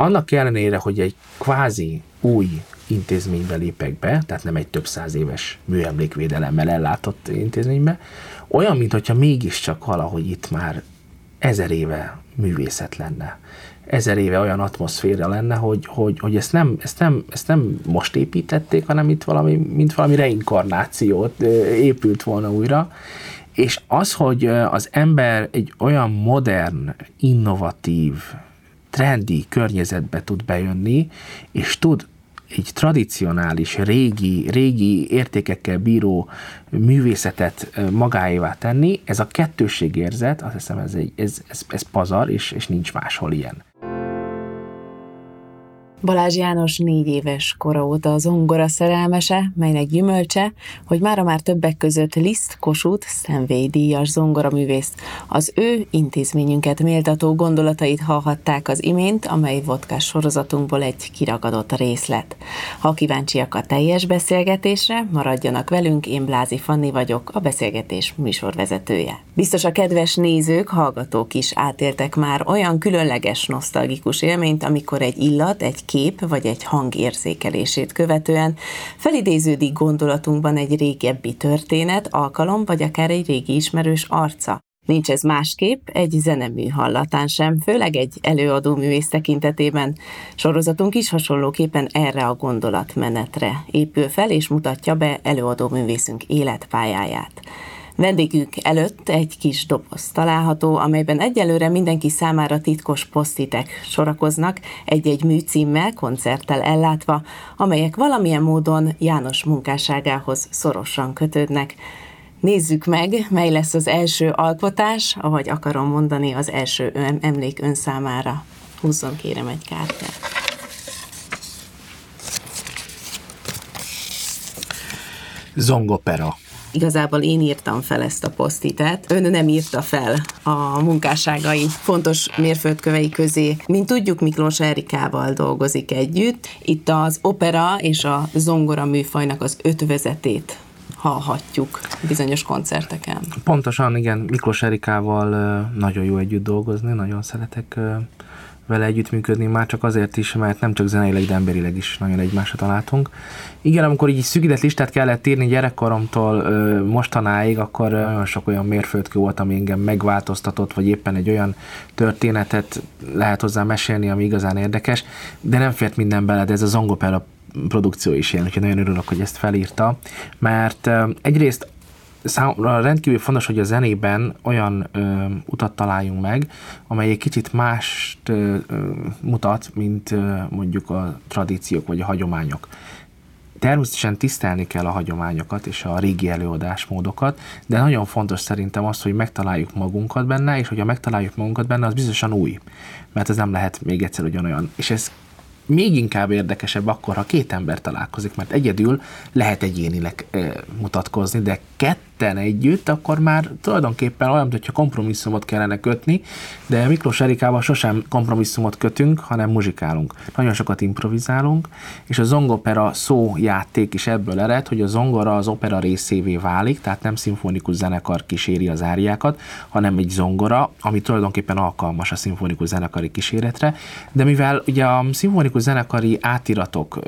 Annak ellenére, hogy egy kvázi új intézménybe lépek be, tehát nem egy több száz éves műemlékvédelemmel ellátott intézménybe, olyan, mintha mégiscsak valahogy itt már ezer éve művészet lenne. Ezer éve olyan atmoszféra lenne, hogy, hogy, hogy ezt, nem, ezt, nem, ezt nem most építették, hanem itt valami, mint valami reinkarnációt épült volna újra. És az, hogy az ember egy olyan modern, innovatív, trendi környezetbe tud bejönni, és tud egy tradicionális, régi, régi értékekkel bíró művészetet magáévá tenni, ez a kettőségérzet, azt hiszem ez, egy, ez, ez, ez pazar, és, és nincs máshol ilyen. Balázs János négy éves kora óta zongora szerelmese, melynek gyümölcse, hogy mára már többek között Liszt Kossuth szenvédíjas zongoraművészt. Az ő intézményünket méltató gondolatait hallhatták az imént, amely vodkás sorozatunkból egy kiragadott részlet. Ha kíváncsiak a teljes beszélgetésre, maradjanak velünk, én Blázi Fanni vagyok, a beszélgetés műsorvezetője. Biztos a kedves nézők, hallgatók is átéltek már olyan különleges, nosztalgikus élményt, amikor egy illat, egy kép vagy egy hang érzékelését követően felidéződik gondolatunkban egy régebbi történet, alkalom vagy akár egy régi ismerős arca. Nincs ez másképp egy zenemű hallatán sem, főleg egy előadó művész tekintetében. Sorozatunk is hasonlóképpen erre a gondolatmenetre épül fel és mutatja be előadó művészünk életpályáját. Vendégük előtt egy kis doboz található, amelyben egyelőre mindenki számára titkos posztitek sorakoznak, egy-egy műcímmel, koncerttel ellátva, amelyek valamilyen módon János munkásságához szorosan kötődnek. Nézzük meg, mely lesz az első alkotás, ahogy akarom mondani, az első ön, emlék ön számára. Húzzon kérem egy kártyát. Zongopera igazából én írtam fel ezt a posztitet. Ön nem írta fel a munkásságai fontos mérföldkövei közé. Mint tudjuk, Miklós Erikával dolgozik együtt. Itt az opera és a zongora műfajnak az ötvözetét hallhatjuk bizonyos koncerteken. Pontosan, igen, Miklós Erikával nagyon jó együtt dolgozni, nagyon szeretek vele együttműködni, már csak azért is, mert nem csak zeneileg, de emberileg is nagyon egymásra találtunk. Igen, amikor így szűkített listát kellett írni gyerekkoromtól ö, mostanáig, akkor nagyon sok olyan mérföldkő volt, ami engem megváltoztatott, vagy éppen egy olyan történetet lehet hozzá mesélni, ami igazán érdekes, de nem fért minden bele, de ez a Zongopera produkció is ilyen, úgyhogy nagyon örülök, hogy ezt felírta, mert egyrészt számomra rendkívül fontos, hogy a zenében olyan ö, utat találjunk meg, amely egy kicsit mást ö, mutat, mint ö, mondjuk a tradíciók vagy a hagyományok. Természetesen tisztelni kell a hagyományokat és a régi előadásmódokat, de nagyon fontos szerintem az, hogy megtaláljuk magunkat benne, és hogyha megtaláljuk magunkat benne, az biztosan új, mert ez nem lehet még egyszer ugyanolyan. És ez még inkább érdekesebb akkor, ha két ember találkozik, mert egyedül lehet egyénileg mutatkozni, de ketten együtt, akkor már tulajdonképpen olyan, hogyha kompromisszumot kellene kötni, de Miklós Erikával sosem kompromisszumot kötünk, hanem muzsikálunk. Nagyon sokat improvizálunk, és a zongopera szójáték is ebből ered, hogy a zongora az opera részévé válik, tehát nem szimfonikus zenekar kíséri az áriákat, hanem egy zongora, ami tulajdonképpen alkalmas a szimfonikus zenekari kíséretre, de mivel ugye a szimfonikus zenekari átiratok,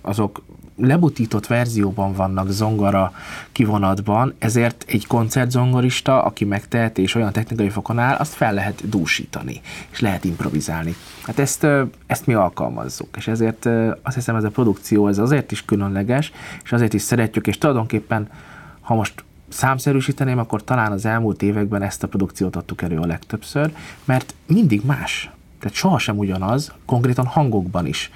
azok lebutított verzióban vannak zongora kivonatban, ezért egy koncertzongorista, aki megteheti és olyan technikai fokon áll, azt fel lehet dúsítani, és lehet improvizálni. Hát ezt, ezt mi alkalmazzuk, és ezért azt hiszem ez a produkció ez azért is különleges, és azért is szeretjük, és tulajdonképpen, ha most számszerűsíteném, akkor talán az elmúlt években ezt a produkciót adtuk elő a legtöbbször, mert mindig más tehát sohasem ugyanaz, konkrétan hangokban is,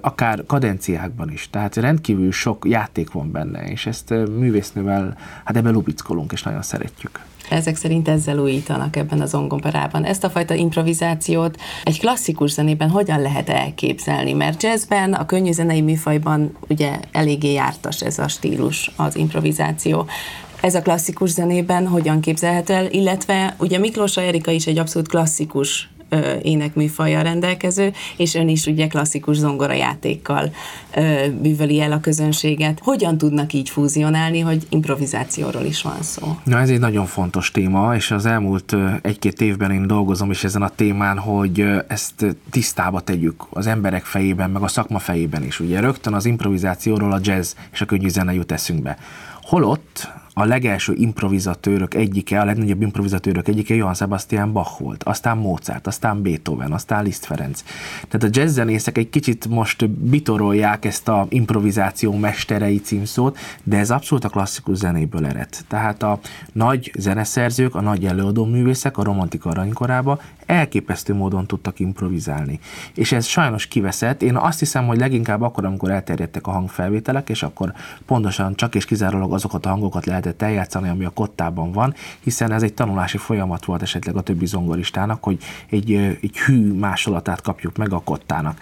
akár kadenciákban is. Tehát rendkívül sok játék van benne, és ezt művésznővel, hát ebben lubickolunk, és nagyon szeretjük. Ezek szerint ezzel újítanak ebben az ongoperában. Ezt a fajta improvizációt egy klasszikus zenében hogyan lehet elképzelni? Mert jazzben, a könnyű zenei műfajban ugye eléggé jártas ez a stílus, az improvizáció. Ez a klasszikus zenében hogyan képzelhető el, illetve ugye Miklós Erika is egy abszolút klasszikus énekműfajjal rendelkező, és ön is ugye klasszikus zongorajátékkal ö, bűvöli el a közönséget. Hogyan tudnak így fúzionálni, hogy improvizációról is van szó? Na ez egy nagyon fontos téma, és az elmúlt egy-két évben én dolgozom is ezen a témán, hogy ezt tisztába tegyük az emberek fejében, meg a szakma fejében is. Ugye rögtön az improvizációról a jazz és a könnyű zene jut eszünkbe. Holott a legelső improvizatőrök egyike, a legnagyobb improvizatőrök egyike Johann Sebastian Bach volt, aztán Mozart, aztán Beethoven, aztán Liszt Ferenc. Tehát a jazzzenészek egy kicsit most bitorolják ezt a improvizáció mesterei címszót, de ez abszolút a klasszikus zenéből ered. Tehát a nagy zeneszerzők, a nagy előadó művészek a romantika aranykorába elképesztő módon tudtak improvizálni. És ez sajnos kiveszett. Én azt hiszem, hogy leginkább akkor, amikor elterjedtek a hangfelvételek, és akkor pontosan csak és kizárólag azokat a hangokat lehetett eljátszani, ami a kottában van, hiszen ez egy tanulási folyamat volt esetleg a többi zongoristának, hogy egy, egy hű másolatát kapjuk meg a kottának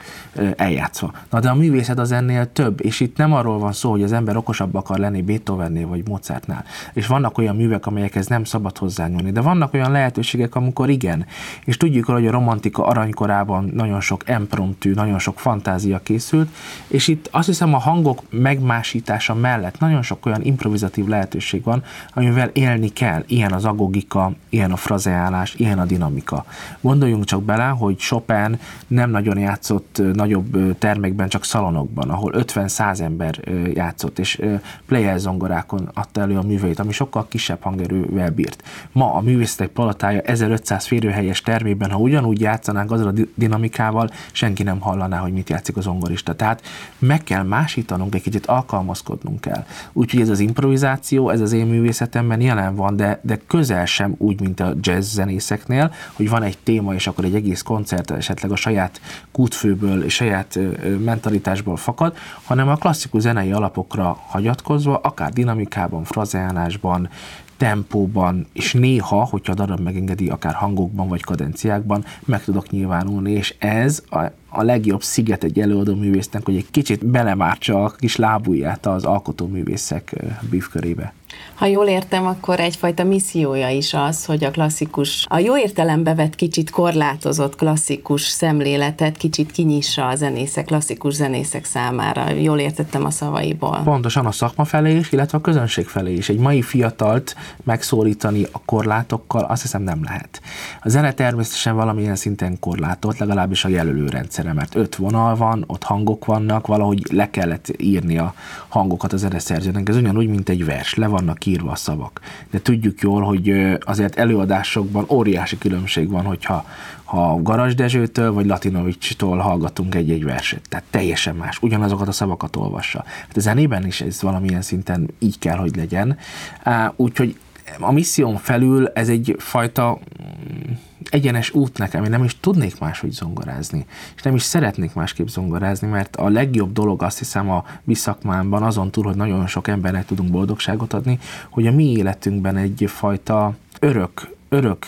eljátszva. Na de a művészet az ennél több, és itt nem arról van szó, hogy az ember okosabb akar lenni Beethovennél vagy Mozartnál. És vannak olyan művek, amelyekhez nem szabad hozzányúlni, de vannak olyan lehetőségek, amikor igen. És tudjuk, hogy a romantika aranykorában nagyon sok empromptű, nagyon sok fantázia készült, és itt azt hiszem a hangok megmásítása mellett nagyon sok olyan improvizatív lehetőség van, amivel élni kell. Ilyen az agogika, ilyen a frazeálás, ilyen a dinamika. Gondoljunk csak bele, hogy Chopin nem nagyon játszott nagyobb termekben, csak szalonokban, ahol 50-100 ember játszott, és player zongorákon adta elő a műveit, ami sokkal kisebb hangerővel bírt. Ma a művészetek palatája 1500 férőhelyes termében, ha ugyanúgy játszanánk azzal a dinamikával, senki nem hallaná, hogy mit játszik az zongorista. Tehát meg kell másítanunk, egy kicsit alkalmazkodnunk kell. Úgyhogy ez az improvizáció, ez az én művészetemben jelen van, de, de közel sem úgy, mint a jazz zenészeknél, hogy van egy téma, és akkor egy egész koncert esetleg a saját kútfőből, saját mentalitásból fakad, hanem a klasszikus zenei alapokra hagyatkozva, akár dinamikában, frazeálásban, tempóban, és néha, hogyha a darab megengedi, akár hangokban vagy kadenciákban, meg tudok nyilvánulni, és ez a, a legjobb sziget egy előadó művésznek, hogy egy kicsit belemártsa a kis lábujját az alkotóművészek bívkörébe. Ha jól értem, akkor egyfajta missziója is az, hogy a klasszikus, a jó értelembe vett kicsit korlátozott klasszikus szemléletet kicsit kinyissa a zenészek, klasszikus zenészek számára. Jól értettem a szavaiból. Pontosan a szakma felé is, illetve a közönség felé is. Egy mai fiatalt megszólítani a korlátokkal azt hiszem nem lehet. A zene természetesen valamilyen szinten korlátolt, legalábbis a jelölőrendszere, mert öt vonal van, ott hangok vannak, valahogy le kellett írni a hangokat az zeneszerzőnek. Ez ugyanúgy, mint egy vers. Le vannak írva a szavak. De tudjuk jól, hogy azért előadásokban óriási különbség van, hogyha ha Garas Dezsőtől vagy Latinovics-tól hallgatunk egy-egy verset. Tehát teljesen más. Ugyanazokat a szavakat olvassa. Hát a zenében is ez valamilyen szinten így kell, hogy legyen. Úgyhogy a misszión felül ez egy fajta mm, egyenes út nekem, én nem is tudnék máshogy zongorázni, és nem is szeretnék másképp zongorázni, mert a legjobb dolog azt hiszem a visszakmámban azon túl, hogy nagyon sok embernek tudunk boldogságot adni, hogy a mi életünkben egyfajta örök, örök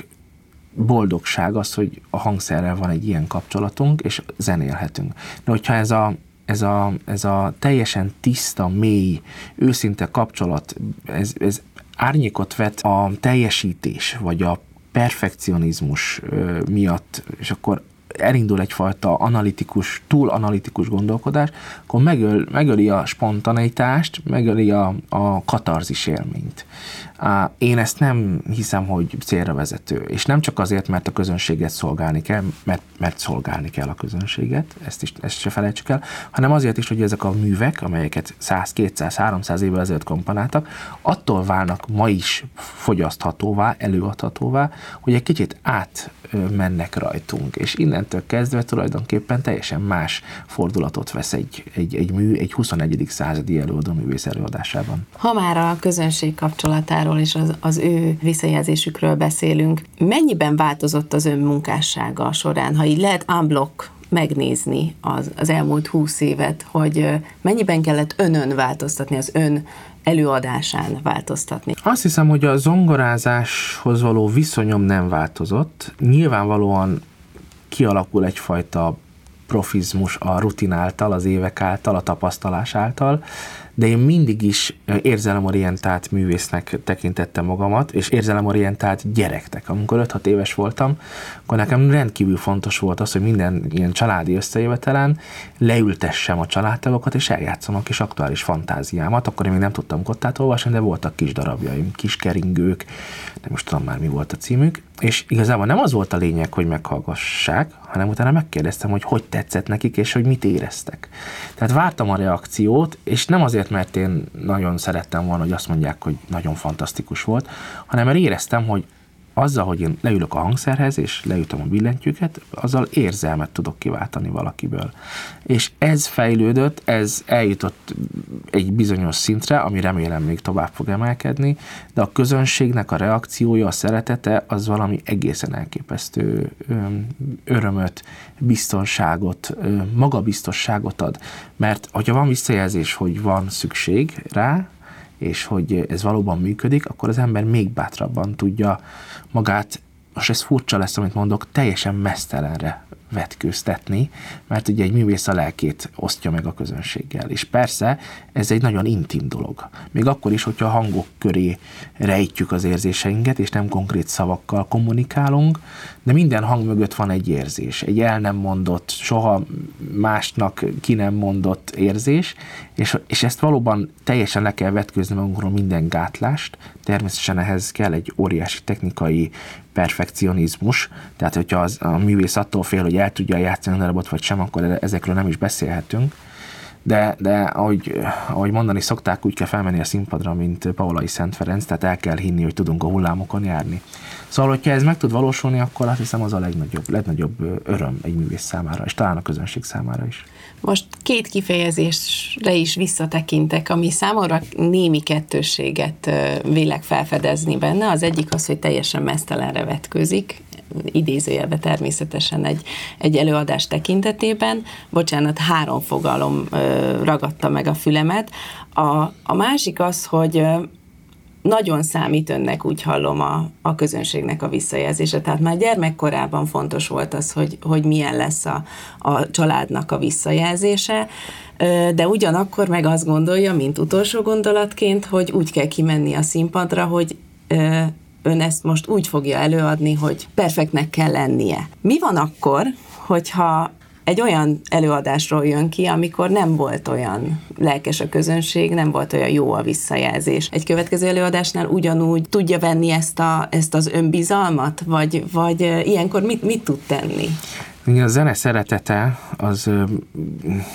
boldogság az, hogy a hangszerrel van egy ilyen kapcsolatunk, és zenélhetünk. De hogyha ez a, ez a, ez a teljesen tiszta, mély, őszinte kapcsolat, ez, ez árnyékot vet a teljesítés, vagy a perfekcionizmus miatt, és akkor elindul egyfajta analitikus, túl analitikus gondolkodás, akkor megöl, megöli a spontanitást, megöli a, a katarzis élményt. Én ezt nem hiszem, hogy célra vezető. És nem csak azért, mert a közönséget szolgálni kell, mert, mert szolgálni kell a közönséget, ezt, is, ezt se felejtsük el, hanem azért is, hogy ezek a művek, amelyeket 100, 200, 300 évvel ezelőtt komponáltak, attól válnak ma is fogyaszthatóvá, előadhatóvá, hogy egy kicsit átmennek rajtunk, és innentől kezdve tulajdonképpen teljesen más fordulatot vesz egy, egy, egy mű, egy 21. századi előadó művész előadásában. Ha már a közönség kapcsolatáról és az, az ő visszajelzésükről beszélünk. Mennyiben változott az ön munkássága során, ha így lehet unblock megnézni az, az elmúlt húsz évet, hogy mennyiben kellett önön változtatni, az ön előadásán változtatni? Azt hiszem, hogy a zongorázáshoz való viszonyom nem változott. Nyilvánvalóan kialakul egyfajta profizmus a rutin által, az évek által, a tapasztalás által, de én mindig is érzelemorientált művésznek tekintettem magamat, és érzelemorientált gyereknek. Amikor 5-6 éves voltam, akkor nekem rendkívül fontos volt az, hogy minden ilyen családi összejövetelen leültessem a családtagokat, és eljátszom a kis aktuális fantáziámat. Akkor én még nem tudtam kottát olvasni, de voltak kis darabjaim, kis keringők, nem is tudom már mi volt a címük, és igazából nem az volt a lényeg, hogy meghallgassák, hanem utána megkérdeztem, hogy hogy tetszett nekik, és hogy mit éreztek. Tehát vártam a reakciót, és nem azért, mert én nagyon szerettem volna, hogy azt mondják, hogy nagyon fantasztikus volt, hanem mert éreztem, hogy azzal, hogy én leülök a hangszerhez, és leütöm a billentyűket, azzal érzelmet tudok kiváltani valakiből. És ez fejlődött, ez eljutott egy bizonyos szintre, ami remélem még tovább fog emelkedni, de a közönségnek a reakciója, a szeretete, az valami egészen elképesztő örömöt, biztonságot, magabiztosságot ad. Mert hogyha van visszajelzés, hogy van szükség rá, és hogy ez valóban működik, akkor az ember még bátrabban tudja magát, most ez furcsa lesz, amit mondok, teljesen mesztelenre vetkőztetni, mert ugye egy művész a lelkét osztja meg a közönséggel. És persze ez egy nagyon intim dolog. Még akkor is, hogyha a hangok köré rejtjük az érzéseinket, és nem konkrét szavakkal kommunikálunk, de minden hang mögött van egy érzés, egy el nem mondott, soha másnak ki nem mondott érzés, és, és ezt valóban teljesen le kell vetkőzni magunkról minden gátlást, természetesen ehhez kell egy óriási technikai perfekcionizmus, tehát hogyha az, a művész attól fél, hogy el tudja játszani a darabot, vagy sem, akkor ezekről nem is beszélhetünk. De, de ahogy, ahogy mondani szokták, úgy kell felmenni a színpadra, mint Paulai Szent Ferenc, tehát el kell hinni, hogy tudunk a hullámokon járni. Szóval, hogyha ez meg tud valósulni, akkor azt hiszem az a legnagyobb, legnagyobb öröm egy művész számára, és talán a közönség számára is. Most két kifejezésre is visszatekintek, ami számomra némi kettősséget vélek felfedezni benne. Az egyik az, hogy teljesen mesztelenre vetkőzik, idézőjelbe természetesen egy, egy előadás tekintetében. Bocsánat, három fogalom ragadta meg a fülemet. A, a másik az, hogy nagyon számít önnek, úgy hallom a, a közönségnek a visszajelzése. Tehát már gyermekkorában fontos volt az, hogy, hogy milyen lesz a, a családnak a visszajelzése, de ugyanakkor meg azt gondolja, mint utolsó gondolatként, hogy úgy kell kimenni a színpadra, hogy ön ezt most úgy fogja előadni, hogy perfektnek kell lennie. Mi van akkor, hogyha egy olyan előadásról jön ki, amikor nem volt olyan lelkes a közönség, nem volt olyan jó a visszajelzés. Egy következő előadásnál ugyanúgy tudja venni ezt, a, ezt az önbizalmat, vagy, vagy ilyenkor mit, mit tud tenni? A zene szeretete az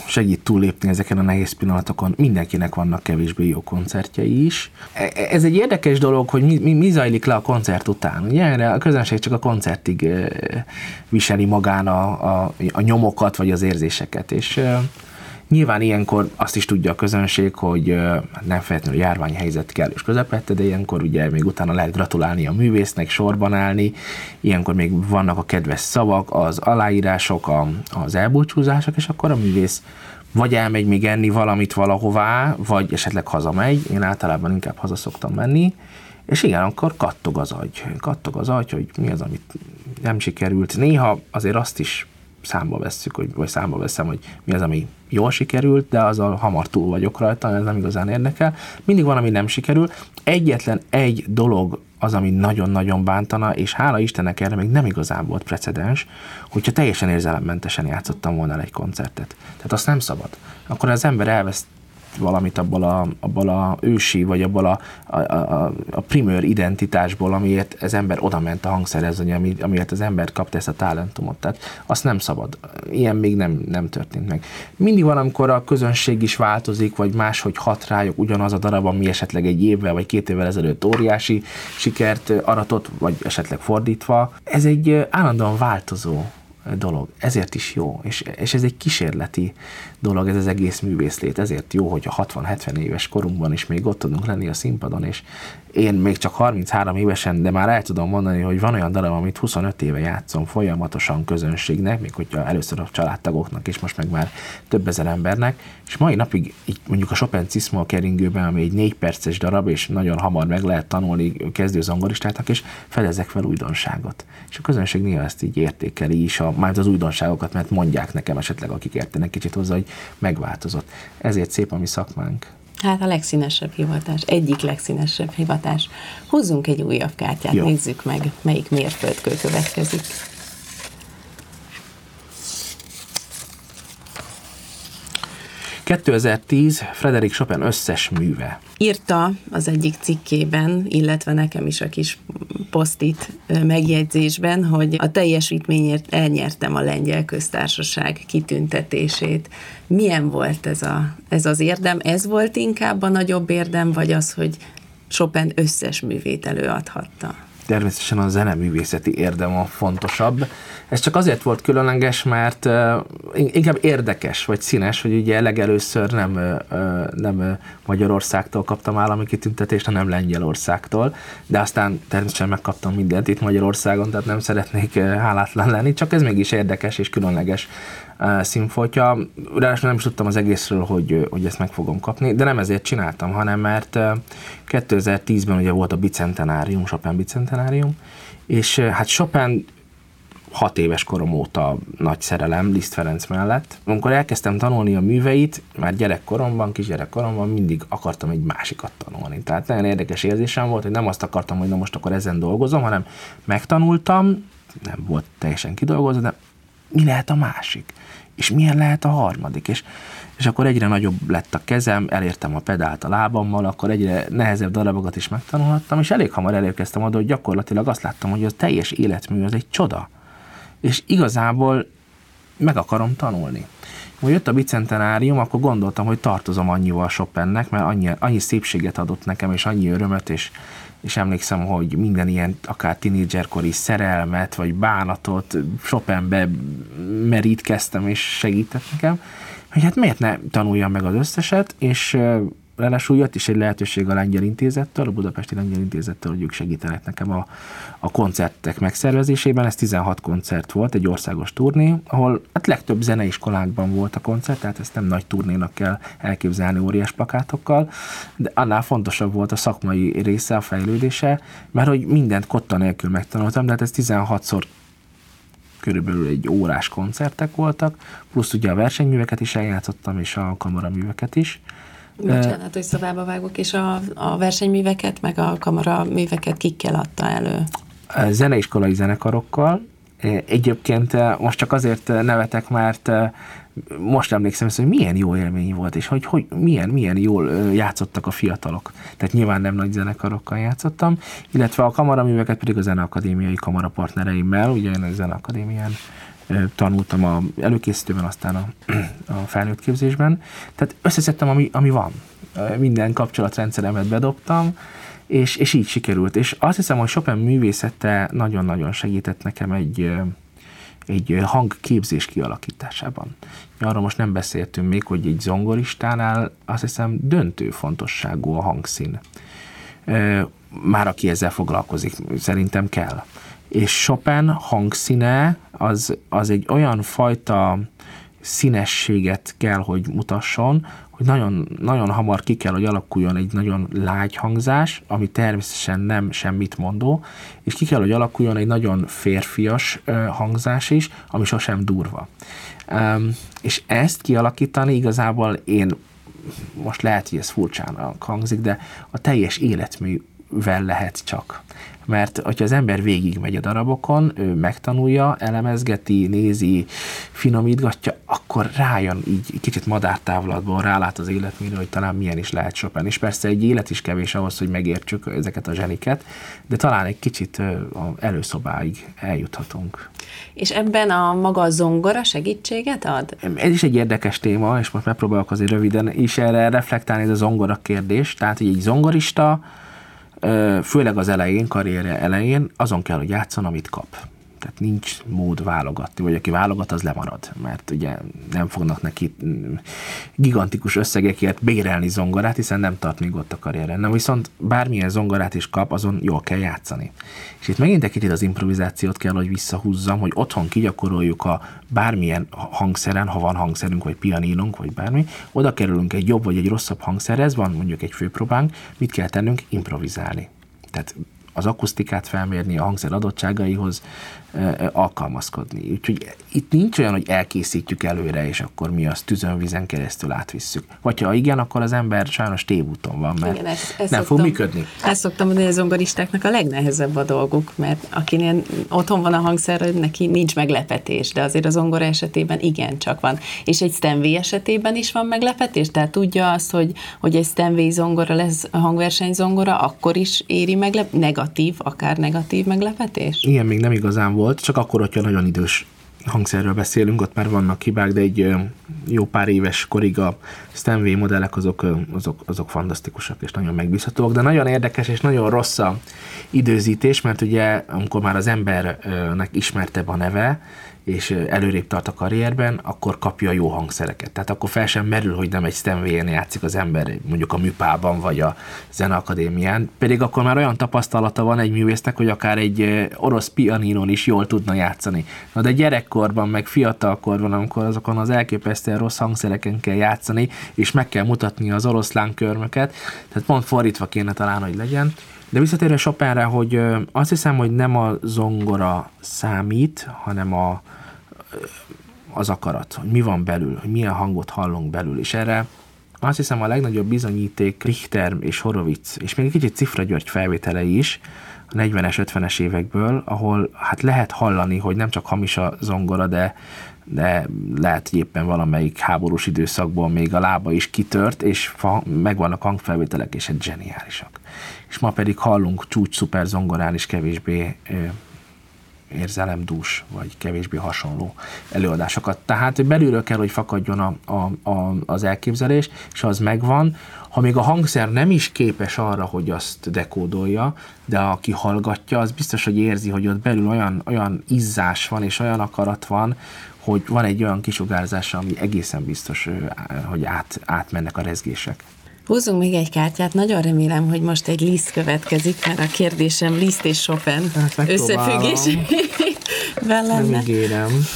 segít túllépni ezeken a nehéz pillanatokon. Mindenkinek vannak kevésbé jó koncertjei is. E, e, ez egy érdekes dolog, hogy mi, mi, mi zajlik le a koncert után. Ugye a közönség csak a koncertig viseli magán a, a, a nyomokat vagy az érzéseket, és Nyilván ilyenkor azt is tudja a közönség, hogy nem feltétlenül járványhelyzet kell és közepette, de ilyenkor ugye még utána lehet gratulálni a művésznek, sorban állni, ilyenkor még vannak a kedves szavak, az aláírások, a, az elbúcsúzások, és akkor a művész vagy elmegy még enni valamit valahová, vagy esetleg hazamegy, én általában inkább haza szoktam menni, és igen, akkor kattog az agy. Kattog az agy, hogy mi az, amit nem sikerült. Néha azért azt is számba vesszük, hogy, vagy számba veszem, hogy mi az, ami jól sikerült, de azzal hamar túl vagyok rajta, ez nem igazán érdekel. Mindig van, ami nem sikerül. Egyetlen egy dolog az, ami nagyon-nagyon bántana, és hála Istennek erre még nem igazán volt precedens, hogyha teljesen érzelemmentesen játszottam volna el egy koncertet. Tehát azt nem szabad. Akkor az ember elvesz valamit abból a, abból a ősi, vagy abból a, a, a, a primőr identitásból, amiért az ember oda ment a hangszerhez, ami, amiért az ember kapta ezt a talentumot. Tehát azt nem szabad. Ilyen még nem, nem történt meg. Mindig van, amikor a közönség is változik, vagy máshogy hat rájuk ugyanaz a darab, ami esetleg egy évvel vagy két évvel ezelőtt óriási sikert aratott, vagy esetleg fordítva. Ez egy állandóan változó dolog. Ezért is jó, és, és ez egy kísérleti dolog, ez az egész művészlét. Ezért jó, hogy a 60-70 éves korunkban is még ott tudunk lenni a színpadon, és én még csak 33 évesen, de már el tudom mondani, hogy van olyan darab, amit 25 éve játszom folyamatosan közönségnek, még hogyha először a családtagoknak, és most meg már több ezer embernek, és mai napig így mondjuk a Chopin Cismo keringőben, ami egy négy perces darab, és nagyon hamar meg lehet tanulni kezdő zongoristáknak, és fedezek fel újdonságot. És a közönség néha ezt így értékeli is, a, már az újdonságokat, mert mondják nekem esetleg, akik értenek kicsit hozzá, hogy megváltozott. Ezért szép a mi szakmánk. Hát a legszínesebb hivatás, egyik legszínesebb hivatás. Húzzunk egy újabb kártyát, Jó. nézzük meg, melyik mérföldkő következik. 2010 Frederik Chopin összes műve. Írta az egyik cikkében, illetve nekem is a kis posztit megjegyzésben, hogy a teljesítményért elnyertem a lengyel köztársaság kitüntetését. Milyen volt ez, a, ez az érdem? Ez volt inkább a nagyobb érdem, vagy az, hogy Chopin összes művét előadhatta? Természetesen a zeneművészeti érdem a fontosabb. Ez csak azért volt különleges, mert inkább érdekes vagy színes, hogy ugye legelőször nem, nem Magyarországtól kaptam állami kitüntetést, hanem Lengyelországtól, de aztán természetesen megkaptam mindent itt Magyarországon, tehát nem szeretnék hálátlan lenni, csak ez mégis érdekes és különleges színfoltja. Ráadásul nem is tudtam az egészről, hogy, hogy ezt meg fogom kapni, de nem ezért csináltam, hanem mert 2010-ben ugye volt a bicentenárium, Chopin bicentenárium, és hát Chopin hat éves korom óta nagy szerelem Liszt Ferenc mellett. Amikor elkezdtem tanulni a műveit, már gyerekkoromban, kisgyerekkoromban mindig akartam egy másikat tanulni. Tehát nagyon érdekes érzésem volt, hogy nem azt akartam, hogy na most akkor ezen dolgozom, hanem megtanultam, nem volt teljesen kidolgozva, de mi lehet a másik? És milyen lehet a harmadik? És, és akkor egyre nagyobb lett a kezem, elértem a pedált a lábammal, akkor egyre nehezebb darabokat is megtanulhattam, és elég hamar elérkeztem oda, hogy gyakorlatilag azt láttam, hogy az teljes életmű az egy csoda. És igazából meg akarom tanulni. Hogy jött a bicentenárium, akkor gondoltam, hogy tartozom annyival Chopinnek, mert annyi, annyi szépséget adott nekem, és annyi örömet, és, és emlékszem, hogy minden ilyen akár tinédzserkori szerelmet, vagy bánatot Chopinbe merítkeztem, és segített nekem, hogy hát miért ne tanuljam meg az összeset, és Ráadásul jött is egy lehetőség a Lengyel Intézettől, a Budapesti Lengyel Intézettől, hogy ők segítenek nekem a, a koncertek megszervezésében. Ez 16 koncert volt, egy országos turné, ahol hát legtöbb zeneiskolákban volt a koncert, tehát ezt nem nagy turnénak kell elképzelni óriás plakátokkal, de annál fontosabb volt a szakmai része, a fejlődése, mert hogy mindent kotta nélkül megtanultam, de hát ez 16-szor körülbelül egy órás koncertek voltak, plusz ugye a versenyműveket is eljátszottam, és a kamaraműveket is. Bocsánat, hogy szabába vágok, és a, a versenyműveket, meg a kamaraműveket kikkel adta elő? Zeneiskolai zenekarokkal. Egyébként most csak azért nevetek, mert most emlékszem, hogy milyen jó élmény volt, és hogy, hogy milyen, milyen jól játszottak a fiatalok. Tehát nyilván nem nagy zenekarokkal játszottam, illetve a kamaraműveket pedig a Zeneakadémiai kamarapartnereimmel, ugye én a Zeneakadémián tanultam a előkészítőben, aztán a, a felnőtt képzésben. Tehát összeszedtem, ami, ami van. Minden kapcsolatrendszeremet bedobtam, és, és így sikerült. És azt hiszem, hogy Chopin művészete nagyon-nagyon segített nekem egy, egy hangképzés kialakításában. Arról most nem beszéltünk még, hogy egy zongoristánál azt hiszem döntő fontosságú a hangszín. Már aki ezzel foglalkozik, szerintem kell és Chopin hangszíne az, az egy olyan fajta színességet kell, hogy mutasson, hogy nagyon, nagyon hamar ki kell, hogy alakuljon egy nagyon lágy hangzás, ami természetesen nem semmit mondó, és ki kell, hogy alakuljon egy nagyon férfias hangzás is, ami sosem durva. És ezt kialakítani igazából én most lehet, hogy ez furcsán hangzik, de a teljes életművel lehet csak mert hogyha az ember végigmegy a darabokon, ő megtanulja, elemezgeti, nézi, finomítgatja, akkor rájön így kicsit madártávlatból, rálát az életműre, hogy talán milyen is lehet Chopin. És persze egy élet is kevés ahhoz, hogy megértsük ezeket a zseniket, de talán egy kicsit előszobáig eljuthatunk. És ebben a maga a zongora segítséget ad? Ez is egy érdekes téma, és most megpróbálok azért röviden is erre reflektálni, ez a zongora kérdés. Tehát, hogy egy zongorista, főleg az elején, karrierje elején, azon kell, hogy játszon, amit kap. Tehát nincs mód válogatni, vagy aki válogat, az lemarad, mert ugye nem fognak neki gigantikus összegekért bérelni zongorát, hiszen nem tart még ott a karrieren. Na viszont bármilyen zongorát is kap, azon jól kell játszani. És itt megint egy kicsit az improvizációt kell, hogy visszahúzzam, hogy otthon kigyakoroljuk a bármilyen hangszeren, ha van hangszerünk, vagy pianinunk, vagy bármi, oda kerülünk egy jobb vagy egy rosszabb hangszerhez, van mondjuk egy főpróbánk, mit kell tennünk? Improvizálni. Tehát az akusztikát felmérni, a hangszer adottságaihoz alkalmazkodni. Úgyhogy itt nincs olyan, hogy elkészítjük előre, és akkor mi azt tüzön, vízen keresztül átvisszük. Vagy ha igen, akkor az ember sajnos tévúton van, mert igen, ezt, ezt nem szoktam, fog működni. Ezt szoktam mondani, hogy a zongoristáknak a legnehezebb a dolguk, mert akinél otthon van a hangszer, neki nincs meglepetés, de azért az zongora esetében igen, csak van. És egy Stanway esetében is van meglepetés, tehát tudja azt, hogy, hogy egy Stanway zongora lesz a hangverseny zongora, akkor is éri meglep, negatív, akár negatív meglepetés? Igen, még nem igazán volt volt, csak akkor, hogyha nagyon idős hangszerről beszélünk, ott már vannak hibák, de egy jó pár éves korig a Stanway modellek azok, azok, azok fantasztikusak és nagyon megbízhatóak, de nagyon érdekes és nagyon rossz a időzítés, mert ugye amikor már az embernek ismertebb a neve, és előrébb tart a karrierben, akkor kapja jó hangszereket. Tehát akkor fel sem merül, hogy nem egy Stanway-en játszik az ember, mondjuk a műpában vagy a zeneakadémián, pedig akkor már olyan tapasztalata van egy művésznek, hogy akár egy orosz pianinon is jól tudna játszani. Na de gyerekkorban, meg fiatalkorban, amikor azokon az elképesztően rossz hangszereken kell játszani, és meg kell mutatni az oroszlán körmöket, tehát pont fordítva kéne talán, hogy legyen. De visszatérve Chopinre, hogy azt hiszem, hogy nem a zongora számít, hanem a, az akarat, hogy mi van belül, hogy milyen hangot hallunk belül, és erre azt hiszem a legnagyobb bizonyíték Richter és Horowitz, és még egy kicsit Cifra György felvételei is, a 40-es, 50-es évekből, ahol hát lehet hallani, hogy nem csak hamis a zongora, de, de lehet, hogy éppen valamelyik háborús időszakból még a lába is kitört, és fa, megvannak hangfelvételek, és egy zseniálisak. És ma pedig hallunk csúcs szuper zongorán is kevésbé érzelemdús, vagy kevésbé hasonló előadásokat. Tehát belülről kell, hogy fakadjon a, a, a, az elképzelés, és az megvan. Ha még a hangszer nem is képes arra, hogy azt dekódolja, de aki hallgatja, az biztos, hogy érzi, hogy ott belül olyan, olyan izzás van, és olyan akarat van, hogy van egy olyan kisugárzás, ami egészen biztos, hogy át, átmennek a rezgések. Húzzunk még egy kártyát, nagyon remélem, hogy most egy Liszt következik, mert a kérdésem Liszt és Chopin hát összefüggés lenne. Nem ígérem.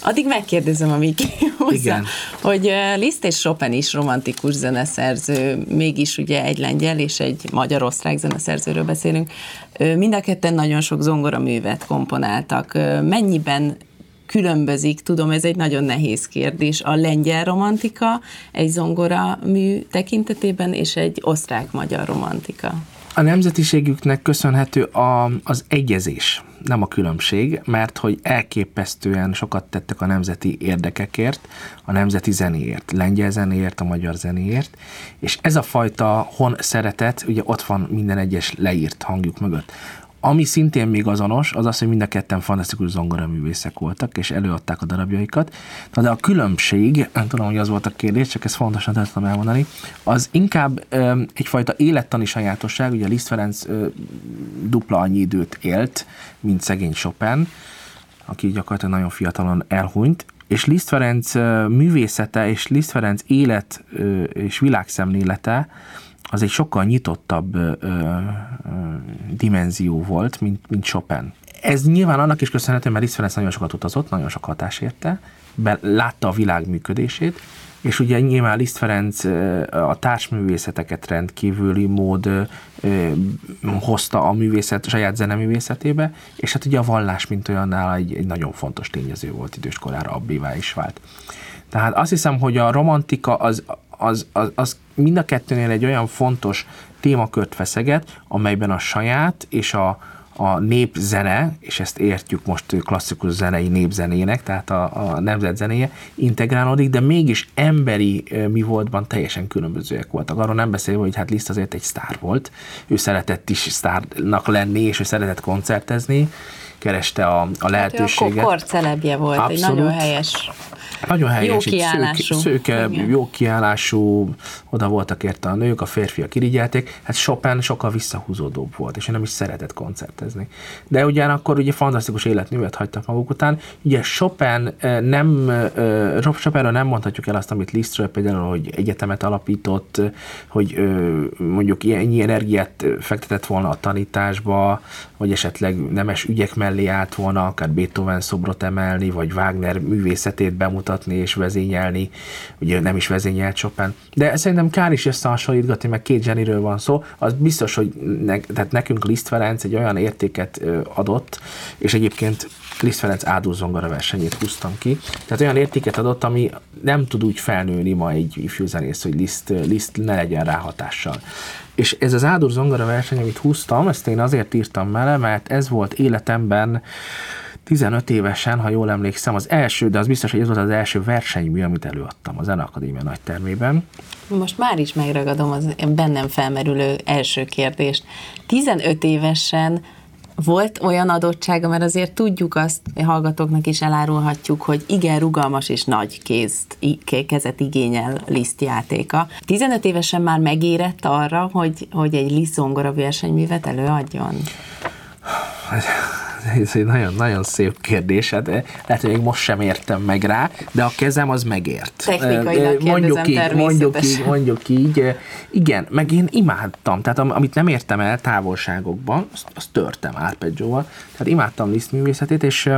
Addig megkérdezem, amíg húzza, hogy Liszt és Chopin is romantikus zeneszerző, mégis ugye egy lengyel és egy magyar-osztrák zeneszerzőről beszélünk. Mind a ketten nagyon sok zongora művet komponáltak. Mennyiben különbözik, tudom, ez egy nagyon nehéz kérdés, a lengyel romantika egy zongora mű tekintetében, és egy osztrák-magyar romantika. A nemzetiségüknek köszönhető a, az egyezés, nem a különbség, mert hogy elképesztően sokat tettek a nemzeti érdekekért, a nemzeti zenéért, lengyel zenéért, a magyar zenéért, és ez a fajta hon szeretet, ugye ott van minden egyes leírt hangjuk mögött. Ami szintén még azonos, az az, hogy mind a ketten fantasztikus zongoraművészek voltak, és előadták a darabjaikat. Na de a különbség, nem tudom, hogy az volt a kérdés, csak ezt fontosan tudom elmondani, az inkább ö, egyfajta élettani sajátosság, ugye Liszt Ferenc ö, dupla annyi időt élt, mint szegény Chopin, aki gyakorlatilag nagyon fiatalon elhunyt, és Liszt Ferenc művészete és Liszt Ferenc élet és világszemlélete az egy sokkal nyitottabb ö, ö, dimenzió volt, mint, mint Chopin. Ez nyilván annak is köszönhető, mert Liszt Ferenc nagyon sokat utazott, nagyon sok hatás érte, be, látta a világ működését, és ugye nyilván Liszt Ferenc a társművészeteket rendkívüli mód hozta a művészet, a saját zeneművészetébe, és hát ugye a vallás, mint olyannál egy, egy nagyon fontos tényező volt időskorára, abbévá is vált. Tehát azt hiszem, hogy a romantika az, az, az, az mind a kettőnél egy olyan fontos témakört feszeget, amelyben a saját és a, a népzene, és ezt értjük most klasszikus zenei népzenének, tehát a, a nemzet zenéje integrálódik, de mégis emberi mi voltban teljesen különbözőek voltak. Arról nem beszélve, hogy hát Liszt azért egy sztár volt, ő szeretett is sztárnak lenni, és ő szeretett koncertezni, kereste a, a lehetőséget. Hát ő a korcelebje volt, Abszolút. egy nagyon helyes nagyon helyes, jó kiállású. Szőke, szőke jó kiállású, oda voltak érte a nők, a férfiak irigyelték. Hát Chopin sokkal visszahúzódóbb volt, és ő nem is szeretett koncertezni. De ugyanakkor ugye fantasztikus életművet hagytak maguk után. Ugye Chopin eh, nem, eh, Chopinről nem mondhatjuk el azt, amit Lisztről például, hogy egyetemet alapított, hogy mondjuk ennyi energiát fektetett volna a tanításba, vagy esetleg nemes ügyek mellé állt volna, akár Beethoven szobrot emelni, vagy Wagner művészetét bemutatni, bemutatni és vezényelni, ugye nem is vezényelt Chopin, de szerintem kár is összehasonlítgatni, meg két zseniről van szó, az biztos, hogy ne, tehát nekünk Liszt Ferenc egy olyan értéket adott, és egyébként Liszt Ferenc áldózongora versenyét húztam ki. Tehát olyan értéket adott, ami nem tud úgy felnőni ma egy ifjú zenész, hogy Liszt, Liszt ne legyen rá hatással. És ez az Ádur zongora verseny, amit húztam, ezt én azért írtam vele, mert ez volt életemben 15 évesen, ha jól emlékszem, az első, de az biztos, hogy ez volt az első versenymű, amit előadtam a Zeneakadémia nagy termében. Most már is megragadom az bennem felmerülő első kérdést. 15 évesen volt olyan adottsága, mert azért tudjuk azt, hallgatóknak is elárulhatjuk, hogy igen, rugalmas és nagy kézt, kezet igényel Liszt játéka. 15 évesen már megérett arra, hogy, hogy egy Liszt zongora versenyművet előadjon? ez egy nagyon-nagyon szép kérdés, hát eh, lehet, hogy még most sem értem meg rá, de a kezem az megért. Technikailag eh, mondjuk így, mondjuk így, mondjuk így, eh, igen, meg én imádtam, tehát amit nem értem el távolságokban, azt, azt törtem arpeggióval, tehát imádtam Liszt művészetét, és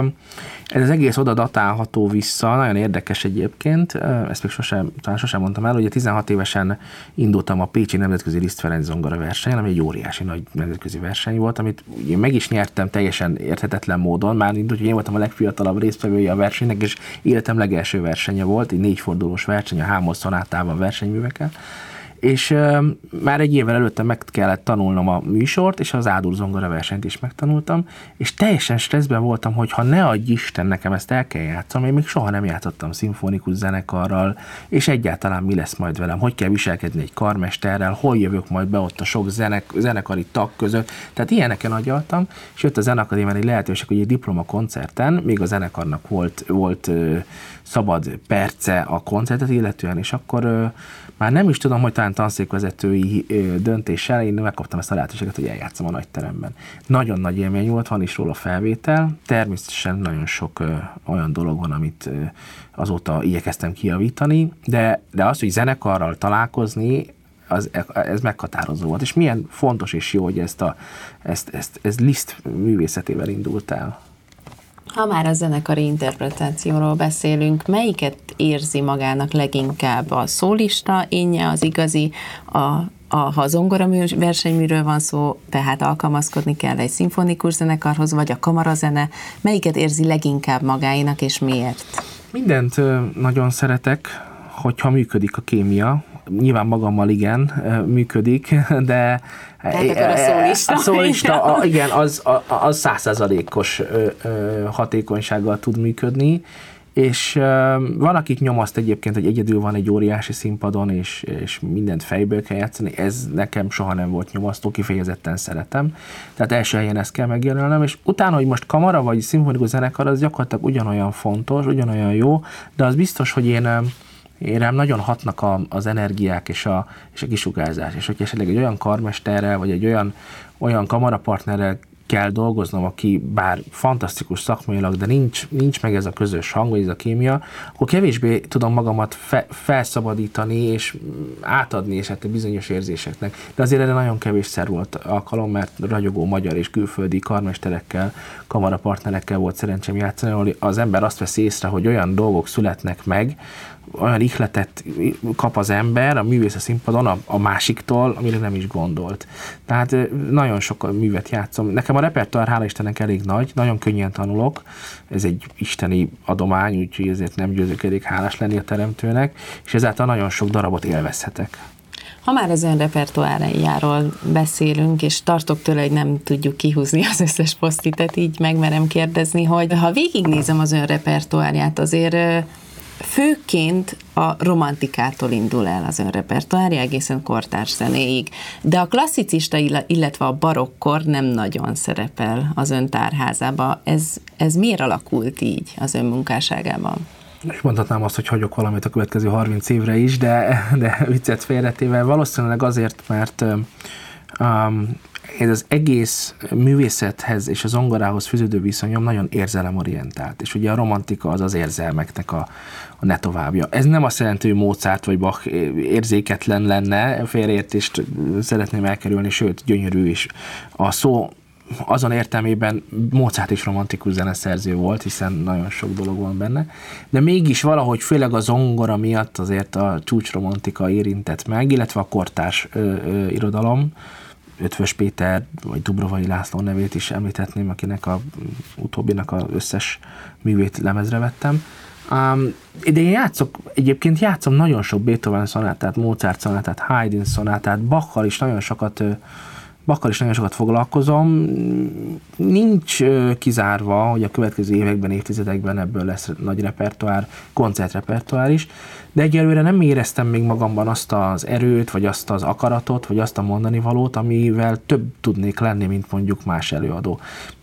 ez az egész oda datálható vissza, nagyon érdekes egyébként, ezt még sosem, talán sosem mondtam el, hogy 16 évesen indultam a Pécsi Nemzetközi Liszt Ferenc zongora versenyen, ami egy óriási nagy nemzetközi verseny volt, amit meg is nyertem teljesen érthetetlen módon, már indult, hogy én voltam a legfiatalabb résztvevője a versenynek, és életem legelső versenye volt, egy négyfordulós verseny a Hámos szonátával versenyművekkel, és már egy évvel előtte meg kellett tanulnom a műsort, és az áldul zongora versenyt is megtanultam, és teljesen stresszben voltam, hogy ha ne adj Isten, nekem ezt el kell játszom, én még soha nem játszottam szimfonikus zenekarral, és egyáltalán mi lesz majd velem, hogy kell viselkedni egy karmesterrel, hol jövök majd be ott a sok zenek, zenekari tag között, tehát ilyeneken agyaltam, és jött a zenekadémián egy lehetőség, hogy egy diploma koncerten, még a zenekarnak volt, volt szabad perce a koncertet illetően, és akkor már nem is tudom, hogy talán tanszékvezetői döntéssel én megkaptam ezt a lehetőséget, hogy eljátszom a nagy teremben. Nagyon nagy élmény volt, van is róla felvétel, természetesen nagyon sok olyan dolog van, amit azóta igyekeztem kiavítani, de, de az, hogy zenekarral találkozni, az, ez meghatározó volt. És milyen fontos és jó, hogy ezt a, ezt, ezt, ez Liszt művészetével indult el. Ha már a zenekari interpretációról beszélünk, melyiket érzi magának leginkább? A szólista énje, az igazi, a, a, ha zongora versenyműről van szó, tehát alkalmazkodni kell egy szimfonikus zenekarhoz, vagy a kamarazene, melyiket érzi leginkább magáinak, és miért? Mindent nagyon szeretek, hogyha működik a kémia, nyilván magammal igen, működik, de tehát akkor a szólista. A szólista, a, igen, az, az százszerzalékos hatékonysággal tud működni, és van, akik nyomaszt egyébként, hogy egyedül van egy óriási színpadon, és, és mindent fejből kell játszani, ez nekem soha nem volt nyomasztó, kifejezetten szeretem. Tehát első helyen ezt kell megjelölnem, és utána, hogy most kamara vagy szimfonikus zenekar, az gyakorlatilag ugyanolyan fontos, ugyanolyan jó, de az biztos, hogy én én rám nagyon hatnak a, az energiák és a, és a kisugárzás, és hogy esetleg egy olyan karmesterrel, vagy egy olyan, olyan kamarapartnerrel kell dolgoznom, aki bár fantasztikus szakmailag, de nincs, nincs meg ez a közös hang, vagy ez a kémia, akkor kevésbé tudom magamat fe, felszabadítani és átadni esetleg bizonyos érzéseknek. De azért erre nagyon kevésszer volt alkalom, mert ragyogó magyar és külföldi karmesterekkel, kamarapartnerekkel volt szerencsém játszani, ahol az ember azt vesz észre, hogy olyan dolgok születnek meg, olyan ihletet kap az ember a művész a színpadon a, a másiktól, amire nem is gondolt. Tehát nagyon sok művet játszom. Nekem a repertoár, hála Istennek elég nagy, nagyon könnyen tanulok, ez egy isteni adomány, úgyhogy ezért nem győzök elég hálás lenni a teremtőnek, és ezáltal nagyon sok darabot élvezhetek. Ha már az ön repertoárjáról beszélünk, és tartok tőle, hogy nem tudjuk kihúzni az összes posztitet, így megmerem kérdezni, hogy ha végignézem az ön repertoárját, azért főként a romantikától indul el az ön repertoárja, egészen kortárs zenéig. De a klasszicista, illetve a barokkor nem nagyon szerepel az ön tárházába. Ez, ez miért alakult így az ön munkásságában? És mondhatnám azt, hogy hagyok valamit a következő 30 évre is, de, de viccet félretével valószínűleg azért, mert um, ez az egész művészethez és az zongorához fűződő viszonyom nagyon érzelemorientált, és ugye a romantika az az érzelmeknek a, a ne továbbja. Ez nem azt jelenti, hogy Mozart vagy Bach érzéketlen lenne, félreértést szeretném elkerülni, sőt, gyönyörű is. A szó azon értelmében Mozart is romantikus zeneszerző volt, hiszen nagyon sok dolog van benne, de mégis valahogy főleg a zongora miatt azért a csúcsromantika érintett meg, illetve a kortárs ö, ö, irodalom, Ötvös Péter vagy Dubrovai László nevét is említhetném, akinek a utóbbinak az összes művét lemezre vettem. Um, de én játszok, egyébként játszom nagyon sok Beethoven szonátát, Mozart szonátát, Haydn szonátát, Bachal is nagyon sokat Bakkal is nagyon sokat foglalkozom. Nincs kizárva, hogy a következő években, évtizedekben ebből lesz nagy repertoár, koncertrepertoár is, de egyelőre nem éreztem még magamban azt az erőt, vagy azt az akaratot, vagy azt a mondani valót, amivel több tudnék lenni, mint mondjuk más előadó.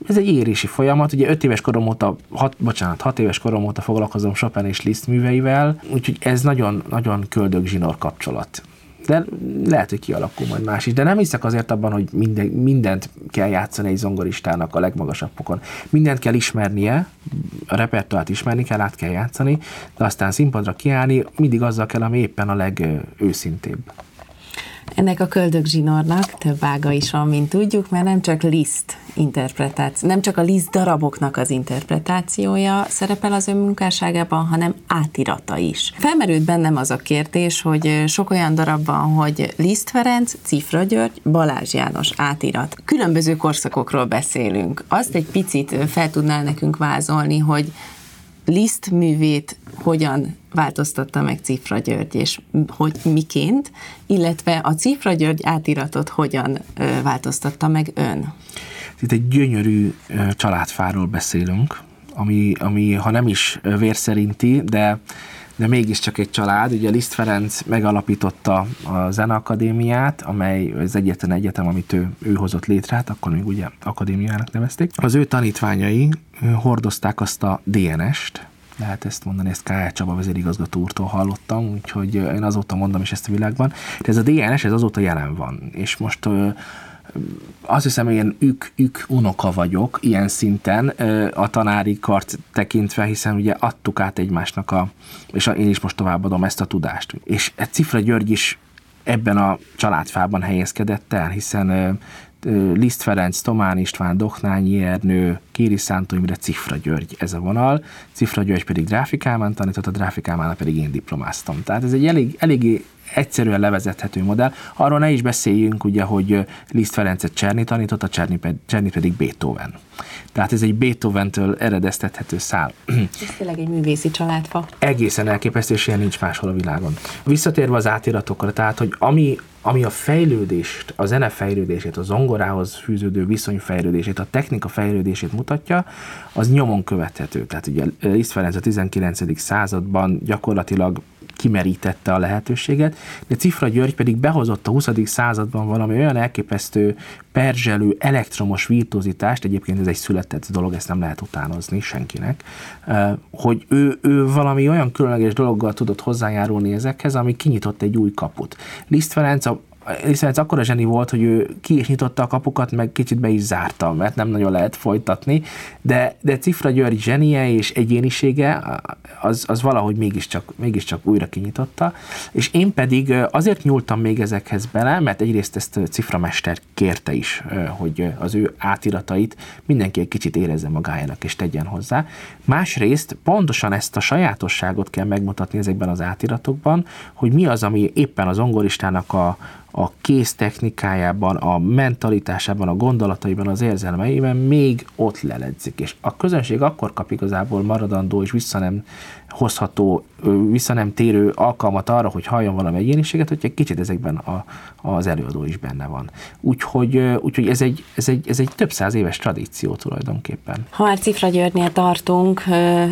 Ez egy érési folyamat, ugye öt éves korom óta, hat, bocsánat, hat éves korom óta foglalkozom Chopin és Liszt műveivel, úgyhogy ez nagyon, nagyon köldög zsinór kapcsolat de lehet, hogy kialakul majd más is. De nem hiszek azért abban, hogy minden, mindent kell játszani egy zongoristának a legmagasabb pokon. Mindent kell ismernie, a repertoárt ismerni kell, át kell játszani, de aztán színpadra kiállni mindig azzal kell, ami éppen a legőszintébb. Ennek a köldögzsinornak több ága is van, mint tudjuk, mert nem csak Liszt interpretáció, nem csak a Liszt daraboknak az interpretációja szerepel az ön munkásságában, hanem átirata is. Felmerült bennem az a kérdés, hogy sok olyan darab van, hogy Liszt Ferenc, Cifra György, Balázs János átirat. Különböző korszakokról beszélünk. Azt egy picit fel tudnál nekünk vázolni, hogy Liszt művét hogyan változtatta meg Cifra György, és hogy miként, illetve a Cifra György átiratot hogyan változtatta meg ön? Itt egy gyönyörű családfáról beszélünk, ami, ami ha nem is vérszerinti, de de mégiscsak egy család. Ugye Liszt Ferenc megalapította a Zeneakadémiát, amely az egyetlen egyetem, amit ő, ő hozott létre, hát akkor még ugye akadémiának nevezték. Az ő tanítványai hordozták azt a DNS-t, lehet ezt mondani, ezt K.L. Csaba vezérigazgató úrtól hallottam, úgyhogy én azóta mondom is ezt a világban. De ez a DNS, ez azóta jelen van. És most azt hiszem, ilyen ük, ük unoka vagyok ilyen szinten a tanári kart tekintve, hiszen ugye adtuk át egymásnak a, és én is most továbbadom ezt a tudást. És egy Cifra György is ebben a családfában helyezkedett el, hiszen Liszt Ferenc, Tomán István, Doknányi Ernő, Kéri Szántó Imre, Cifra György ez a vonal. Cifra György pedig gráfikálmán tanított, a gráfikálmán pedig én diplomáztam. Tehát ez egy elég, eléggé egyszerűen levezethető modell. Arról ne is beszéljünk, ugye, hogy Liszt Ferencet Cserny tanított, a Cserny, Cserny pedig Beethoven. Tehát ez egy Beethoven-től eredeztethető szál. Ez tényleg egy művészi családfa. Egészen elképesztő, és ilyen nincs máshol a világon. Visszatérve az átiratokra, tehát, hogy ami, ami a fejlődést, a zene fejlődését, a zongorához fűződő viszony fejlődését, a technika fejlődését mutatja, az nyomon követhető. Tehát ugye Liszt Ferenc a 19. században gyakorlatilag kimerítette a lehetőséget, de Cifra György pedig behozott a 20. században valami olyan elképesztő, perzselő, elektromos virtuozitást, egyébként ez egy született dolog, ezt nem lehet utánozni senkinek, hogy ő, ő valami olyan különleges dologgal tudott hozzájárulni ezekhez, ami kinyitott egy új kaput. Liszt Ferenc a hiszen ez akkora zseni volt, hogy ő ki is nyitotta a kapukat, meg kicsit be is zárta, mert nem nagyon lehet folytatni, de, de Cifra György zsenie és egyénisége az, az valahogy mégiscsak, mégiscsak újra kinyitotta, és én pedig azért nyúltam még ezekhez bele, mert egyrészt ezt Cifra Mester kérte is, hogy az ő átiratait mindenki egy kicsit érezze magájának és tegyen hozzá. Másrészt pontosan ezt a sajátosságot kell megmutatni ezekben az átiratokban, hogy mi az, ami éppen az ongoristának a, a kész technikájában, a mentalitásában, a gondolataiban, az érzelmeiben még ott leledzik. És a közönség akkor kap igazából maradandó és vissza nem hozható, vissza nem térő alkalmat arra, hogy halljon valami egyéniséget, hogy egy kicsit ezekben a, az előadó is benne van. Úgyhogy, úgyhogy ez, egy, ez, egy, ez egy több száz éves tradíció tulajdonképpen. Ha már Cifra Györgynél tartunk,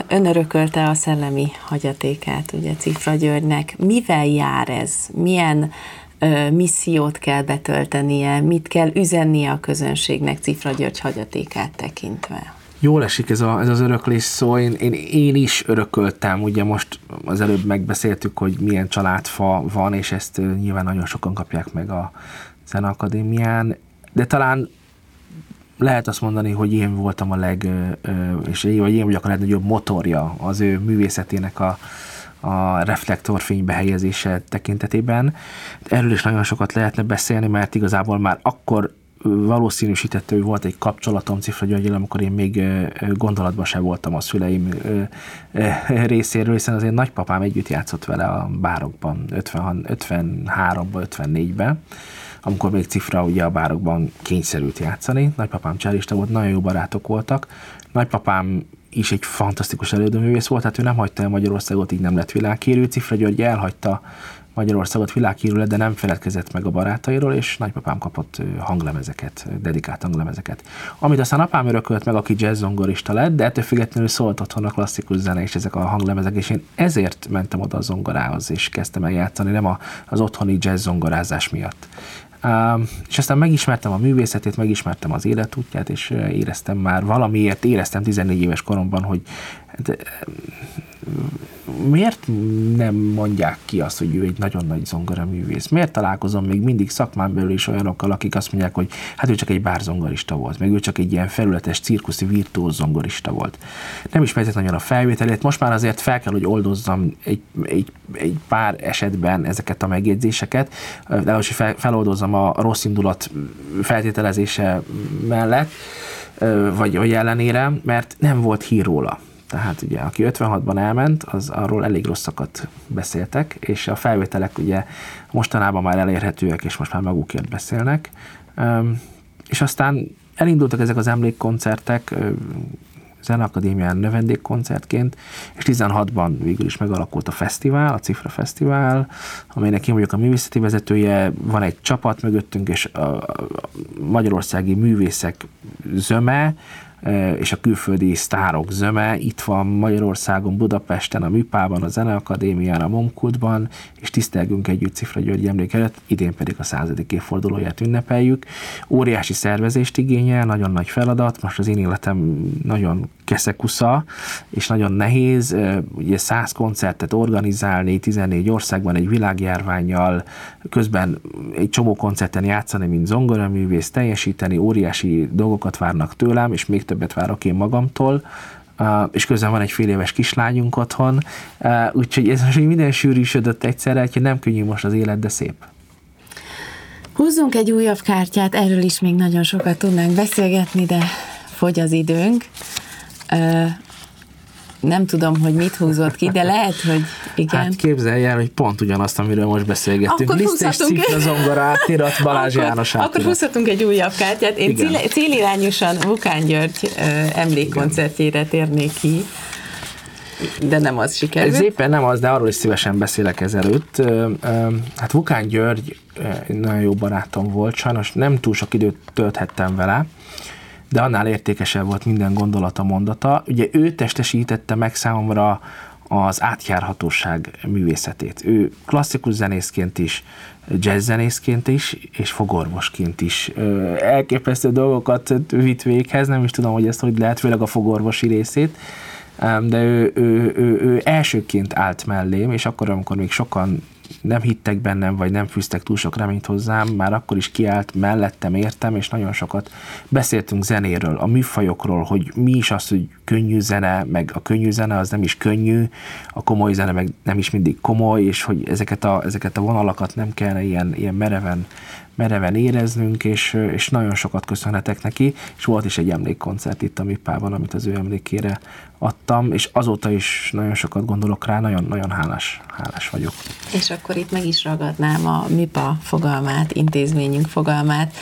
ön örökölte a szellemi hagyatékát, ugye Cifra Györgynek. Mivel jár ez? Milyen missziót kell betöltenie, mit kell üzennie a közönségnek Cifra György hagyatékát tekintve? Jól esik ez, a, ez az öröklés szó, én, én, én is örököltem, ugye most az előbb megbeszéltük, hogy milyen családfa van, és ezt nyilván nagyon sokan kapják meg a Zeneakadémián, de talán lehet azt mondani, hogy én voltam a leg, és én, vagy én vagyok a legnagyobb motorja az ő művészetének a, a reflektorfénybe helyezése tekintetében. Erről is nagyon sokat lehetne beszélni, mert igazából már akkor valószínűsítette, hogy volt egy kapcsolatom Cifra Györgyel, amikor én még gondolatban sem voltam a szüleim részéről, hiszen azért nagypapám együtt játszott vele a bárokban 53-ban, 54-ben amikor még Cifra ugye a bárokban kényszerült játszani. Nagypapám cselista volt, nagyon jó barátok voltak. Nagypapám is egy fantasztikus elődőművész volt, tehát ő nem hagyta el Magyarországot, így nem lett világhírű. Cifra György elhagyta Magyarországot világhírű de nem feledkezett meg a barátairól, és nagypapám kapott hanglemezeket, dedikált hanglemezeket. Amit aztán apám örökölt meg, aki jazz-zongorista lett, de ettől függetlenül szólt otthon a klasszikus zene és ezek a hanglemezek, és én ezért mentem oda a zongorához, és kezdtem el játszani, nem az otthoni jazz-zongorázás miatt. És aztán megismertem a művészetét, megismertem az életútját, és éreztem már valamiért, éreztem 14 éves koromban, hogy de, miért nem mondják ki azt, hogy ő egy nagyon nagy zongoraművész? Miért találkozom még mindig szakmán belül is olyanokkal, akik azt mondják, hogy hát ő csak egy bárzongorista volt, meg ő csak egy ilyen felületes cirkuszi virtuóz zongorista volt. Nem is nagyon a felvételét, most már azért fel kell, hogy oldozzam egy, egy, egy pár esetben ezeket a megjegyzéseket, de hogy fel, feloldozzam a rossz indulat feltételezése mellett, vagy, vagy ellenére, mert nem volt hír róla. Tehát ugye, aki 56-ban elment, az arról elég rosszakat beszéltek, és a felvételek ugye mostanában már elérhetőek, és most már magukért beszélnek. És aztán elindultak ezek az emlékkoncertek, Zeneakadémián növendékkoncertként, és 16-ban végül is megalakult a fesztivál, a Cifra Fesztivál, amelynek én vagyok a művészeti vezetője, van egy csapat mögöttünk, és a magyarországi művészek zöme, és a külföldi sztárok zöme itt van Magyarországon, Budapesten, a Műpában, a Zeneakadémián, a Momkultban, és tisztelgünk együtt Cifra György emlék idén pedig a századik évfordulóját ünnepeljük. Óriási szervezést igényel, nagyon nagy feladat, most az én életem nagyon keszekusza, és nagyon nehéz, ugye 100 koncertet organizálni 14 országban egy világjárványjal, közben egy csomó koncerten játszani, mint zongoraművész, teljesíteni, óriási dolgokat várnak tőlem, és még többet várok én magamtól, és közben van egy fél éves kislányunk otthon, úgyhogy ez most minden sűrűsödött egyszerre, hogy nem könnyű most az élet, de szép. Húzzunk egy újabb kártyát, erről is még nagyon sokat tudnánk beszélgetni, de fogy az időnk nem tudom, hogy mit húzott ki, de lehet, hogy igen. Hát képzelj el, hogy pont ugyanazt, amiről most beszélgettünk. Akkor Liszt és cifra zongora átirat Balázs akkor, János átirat. Akkor húzhatunk egy újabb kártyát. Én cél, célirányosan Vukán György emlékkoncertjére térnék ki de nem az sikerült. Ez éppen nem az, de arról is szívesen beszélek ezelőtt. Hát Vukán György nagyon jó barátom volt, sajnos nem túl sok időt tölthettem vele, de annál értékesebb volt minden gondolata, mondata. Ugye ő testesítette meg számomra az átjárhatóság művészetét. Ő klasszikus zenészként is, jazzzenészként is, és fogorvosként is elképesztő dolgokat vitt véghez, nem is tudom, hogy ezt hogy lehet, főleg a fogorvosi részét, de ő, ő, ő, ő elsőként állt mellém, és akkor, amikor még sokan nem hittek bennem, vagy nem fűztek túl sok reményt hozzám, már akkor is kiállt mellettem, értem, és nagyon sokat beszéltünk zenéről, a műfajokról, hogy mi is az, hogy könnyű zene, meg a könnyű zene az nem is könnyű, a komoly zene meg nem is mindig komoly, és hogy ezeket a, ezeket a vonalakat nem kellene ilyen, ilyen mereven mereven éreznünk, és, és nagyon sokat köszönhetek neki, és volt is egy emlékkoncert itt a Mipában, amit az ő emlékére adtam, és azóta is nagyon sokat gondolok rá, nagyon-nagyon hálás, hálás vagyok. És akkor itt meg is ragadnám a MIPA fogalmát, intézményünk fogalmát.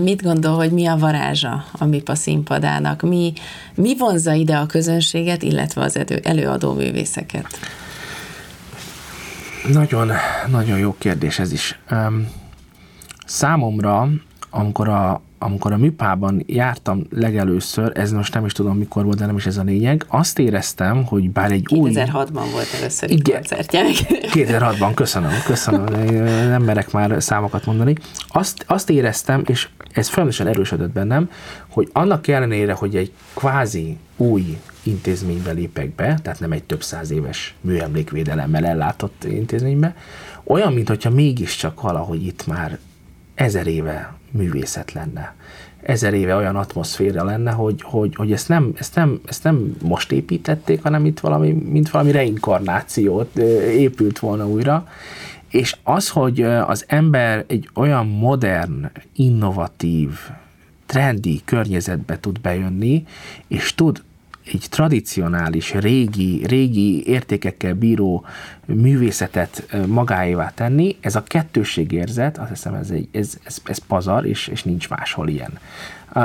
Mit gondol, hogy mi a varázsa a MIPA színpadának? Mi, mi vonza ide a közönséget, illetve az előadó művészeket? Nagyon, nagyon jó kérdés ez is. Um, Számomra, amikor a, amikor a műpában jártam legelőször, ez most nem is tudom mikor volt, de nem is ez a lényeg, azt éreztem, hogy bár egy 2006 új... 2006-ban volt először egy koncertje. 2006-ban, köszönöm, köszönöm, nem merek már számokat mondani. Azt, azt éreztem, és ez folyamatosan erősödött bennem, hogy annak ellenére, hogy egy kvázi új intézménybe lépek be, tehát nem egy több száz éves műemlékvédelemmel ellátott intézménybe, olyan, mintha mégiscsak valahogy itt már ezer éve művészet lenne. Ezer éve olyan atmoszféra lenne, hogy, hogy, hogy ezt, nem, ezt, nem, ezt nem most építették, hanem itt valami, mint valami reinkarnációt épült volna újra. És az, hogy az ember egy olyan modern, innovatív, trendi környezetbe tud bejönni, és tud egy tradicionális, régi, régi értékekkel bíró művészetet magáévá tenni, ez a kettőségérzet, azt hiszem ez, egy, ez, ez, ez pazar, és, és nincs máshol ilyen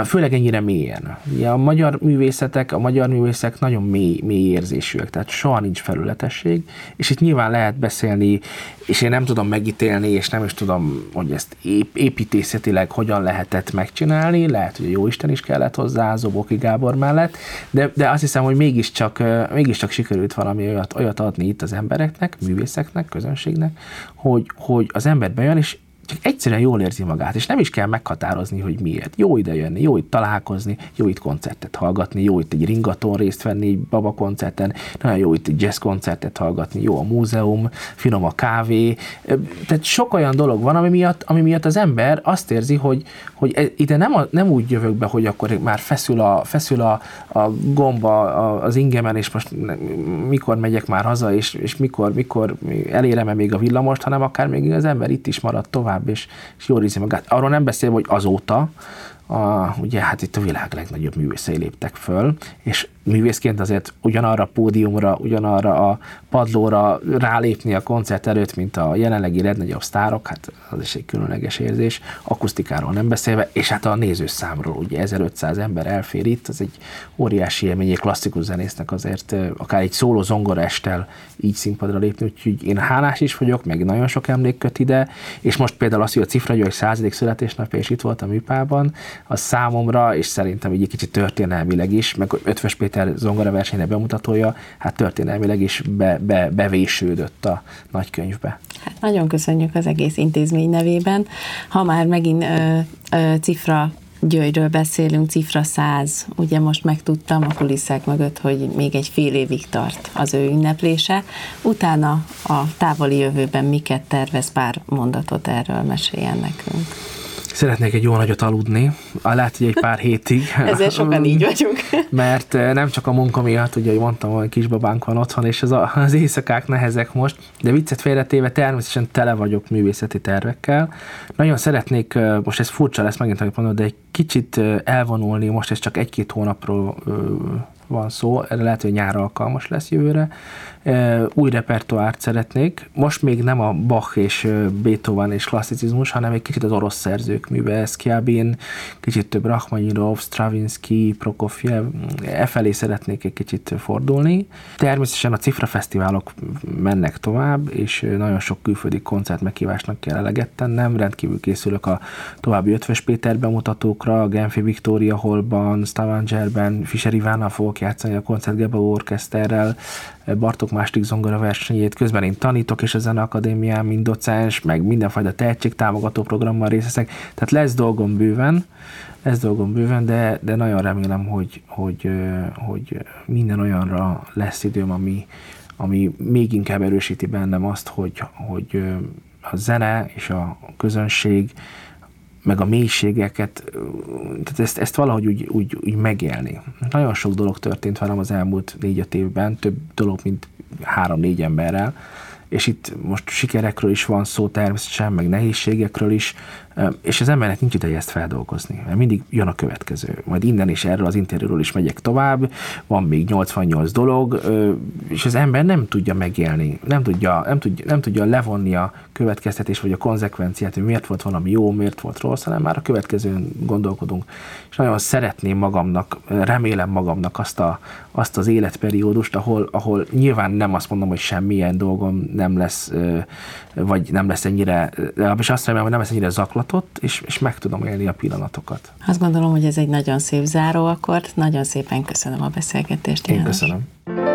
főleg ennyire mélyen. Ugye a magyar művészetek, a magyar művészek nagyon mély, mély érzésűek, tehát soha nincs felületesség, és itt nyilván lehet beszélni, és én nem tudom megítélni, és nem is tudom, hogy ezt építészetileg hogyan lehetett megcsinálni, lehet, hogy a Jóisten is kellett hozzá Zoboki Gábor mellett, de, de azt hiszem, hogy mégiscsak, mégiscsak sikerült valami olyat, olyat adni itt az embereknek, művészeknek, közönségnek, hogy, hogy az ember bejön, és csak egyszerűen jól érzi magát, és nem is kell meghatározni, hogy miért. Jó ide jönni, jó itt találkozni, jó itt koncertet hallgatni, jó itt egy ringaton részt venni, egy baba koncerten, nagyon jó itt egy jazz koncertet hallgatni, jó a múzeum, finom a kávé. Tehát sok olyan dolog van, ami miatt, ami miatt az ember azt érzi, hogy, hogy ide nem, a, nem úgy jövök be, hogy akkor már feszül a, feszül a, a gomba az ingemen, és most mikor megyek már haza, és, és mikor, mikor elérem-e még a villamost, hanem akár még az ember itt is marad tovább tovább, és, és jól érzi magát. Arról nem beszélve, hogy azóta, a, ugye hát itt a világ legnagyobb művészei léptek föl, és művészként azért ugyanarra a pódiumra, ugyanarra a padlóra rálépni a koncert előtt, mint a jelenlegi legnagyobb sztárok, hát az is egy különleges érzés, akusztikáról nem beszélve, és hát a nézőszámról, ugye 1500 ember elfér itt, az egy óriási élmény, egy klasszikus zenésznek azért akár egy szóló zongora estel így színpadra lépni, úgyhogy én hálás is vagyok, meg nagyon sok emlék köt ide, és most például az, hogy a Cifra György századik születésnapja és itt volt a műpában, az számomra, és szerintem egy kicsit történelmileg is, meg Ötvös Péter zongora versenyre bemutatója, hát történelmileg is be, be, bevésődött a nagykönyvbe. Hát nagyon köszönjük az egész intézmény nevében. Ha már megint ö, ö, cifra Györgyről beszélünk, cifra 100, ugye most megtudtam a kulisszák mögött, hogy még egy fél évig tart az ő ünneplése. Utána a távoli jövőben miket tervez, pár mondatot erről meséljen nekünk. Szeretnék egy jó nagyot aludni, lehet, hogy egy pár hétig. Ezzel sokan így vagyunk. Mert eh, nem csak a munka miatt, ugye, mondtam, hogy kisbabánk van otthon, és az, a, az éjszakák nehezek most, de viccet félretéve természetesen tele vagyok művészeti tervekkel. Nagyon szeretnék, eh, most ez furcsa lesz megint, amit mondod, de egy kicsit eh, elvonulni, most ez csak egy-két hónapról van szó, erre lehet, hogy nyár alkalmas lesz jövőre. Új repertoárt szeretnék. Most még nem a Bach és Beethoven és klasszicizmus, hanem egy kicsit az orosz szerzők műve, Szkiabin, kicsit több Rachmaninoff, Stravinsky, Prokofiev, e felé szeretnék egy kicsit fordulni. Természetesen a Cifra Fesztiválok mennek tovább, és nagyon sok külföldi koncert meghívásnak kell eleget tennem. Rendkívül készülök a további Ötvös Péter bemutatókra, a Genfi Victoria Hallban, Stavangerben, Fischer Ivánal fogok játszani a Koncert Gebau Orkeszterrel, Bartok második zongora versenyét, közben én tanítok és a Zeneakadémián, mint docens, meg mindenfajta tehetségtámogató programmal részeszek, tehát lesz dolgom bőven, lesz dolgom bőven, de, de nagyon remélem, hogy, hogy, hogy minden olyanra lesz időm, ami, ami még inkább erősíti bennem azt, hogy, hogy a zene és a közönség meg a mélységeket, tehát ezt, ezt valahogy úgy, úgy, úgy megélni. Nagyon sok dolog történt velem az elmúlt négy-öt évben, több dolog, mint három-négy emberrel, és itt most sikerekről is van szó természetesen, meg nehézségekről is, és az embernek nincs ideje ezt feldolgozni, mert mindig jön a következő. Majd innen is erről az interjúról is megyek tovább, van még 88 dolog, és az ember nem tudja megélni, nem tudja, nem tudja, nem tudja levonni a következtetés vagy a konzekvenciát, hogy miért volt valami jó, miért volt rossz, hanem már a következőn gondolkodunk. És nagyon szeretném magamnak, remélem magamnak azt, a, azt az életperiódust, ahol, ahol nyilván nem azt mondom, hogy semmilyen dolgom nem lesz, vagy nem lesz ennyire, és azt remélem, hogy nem lesz ennyire zaklat, pillanatot, és, és meg tudom élni a pillanatokat. Azt gondolom, hogy ez egy nagyon szép záró akkor. Nagyon szépen köszönöm a beszélgetést. Én János. köszönöm.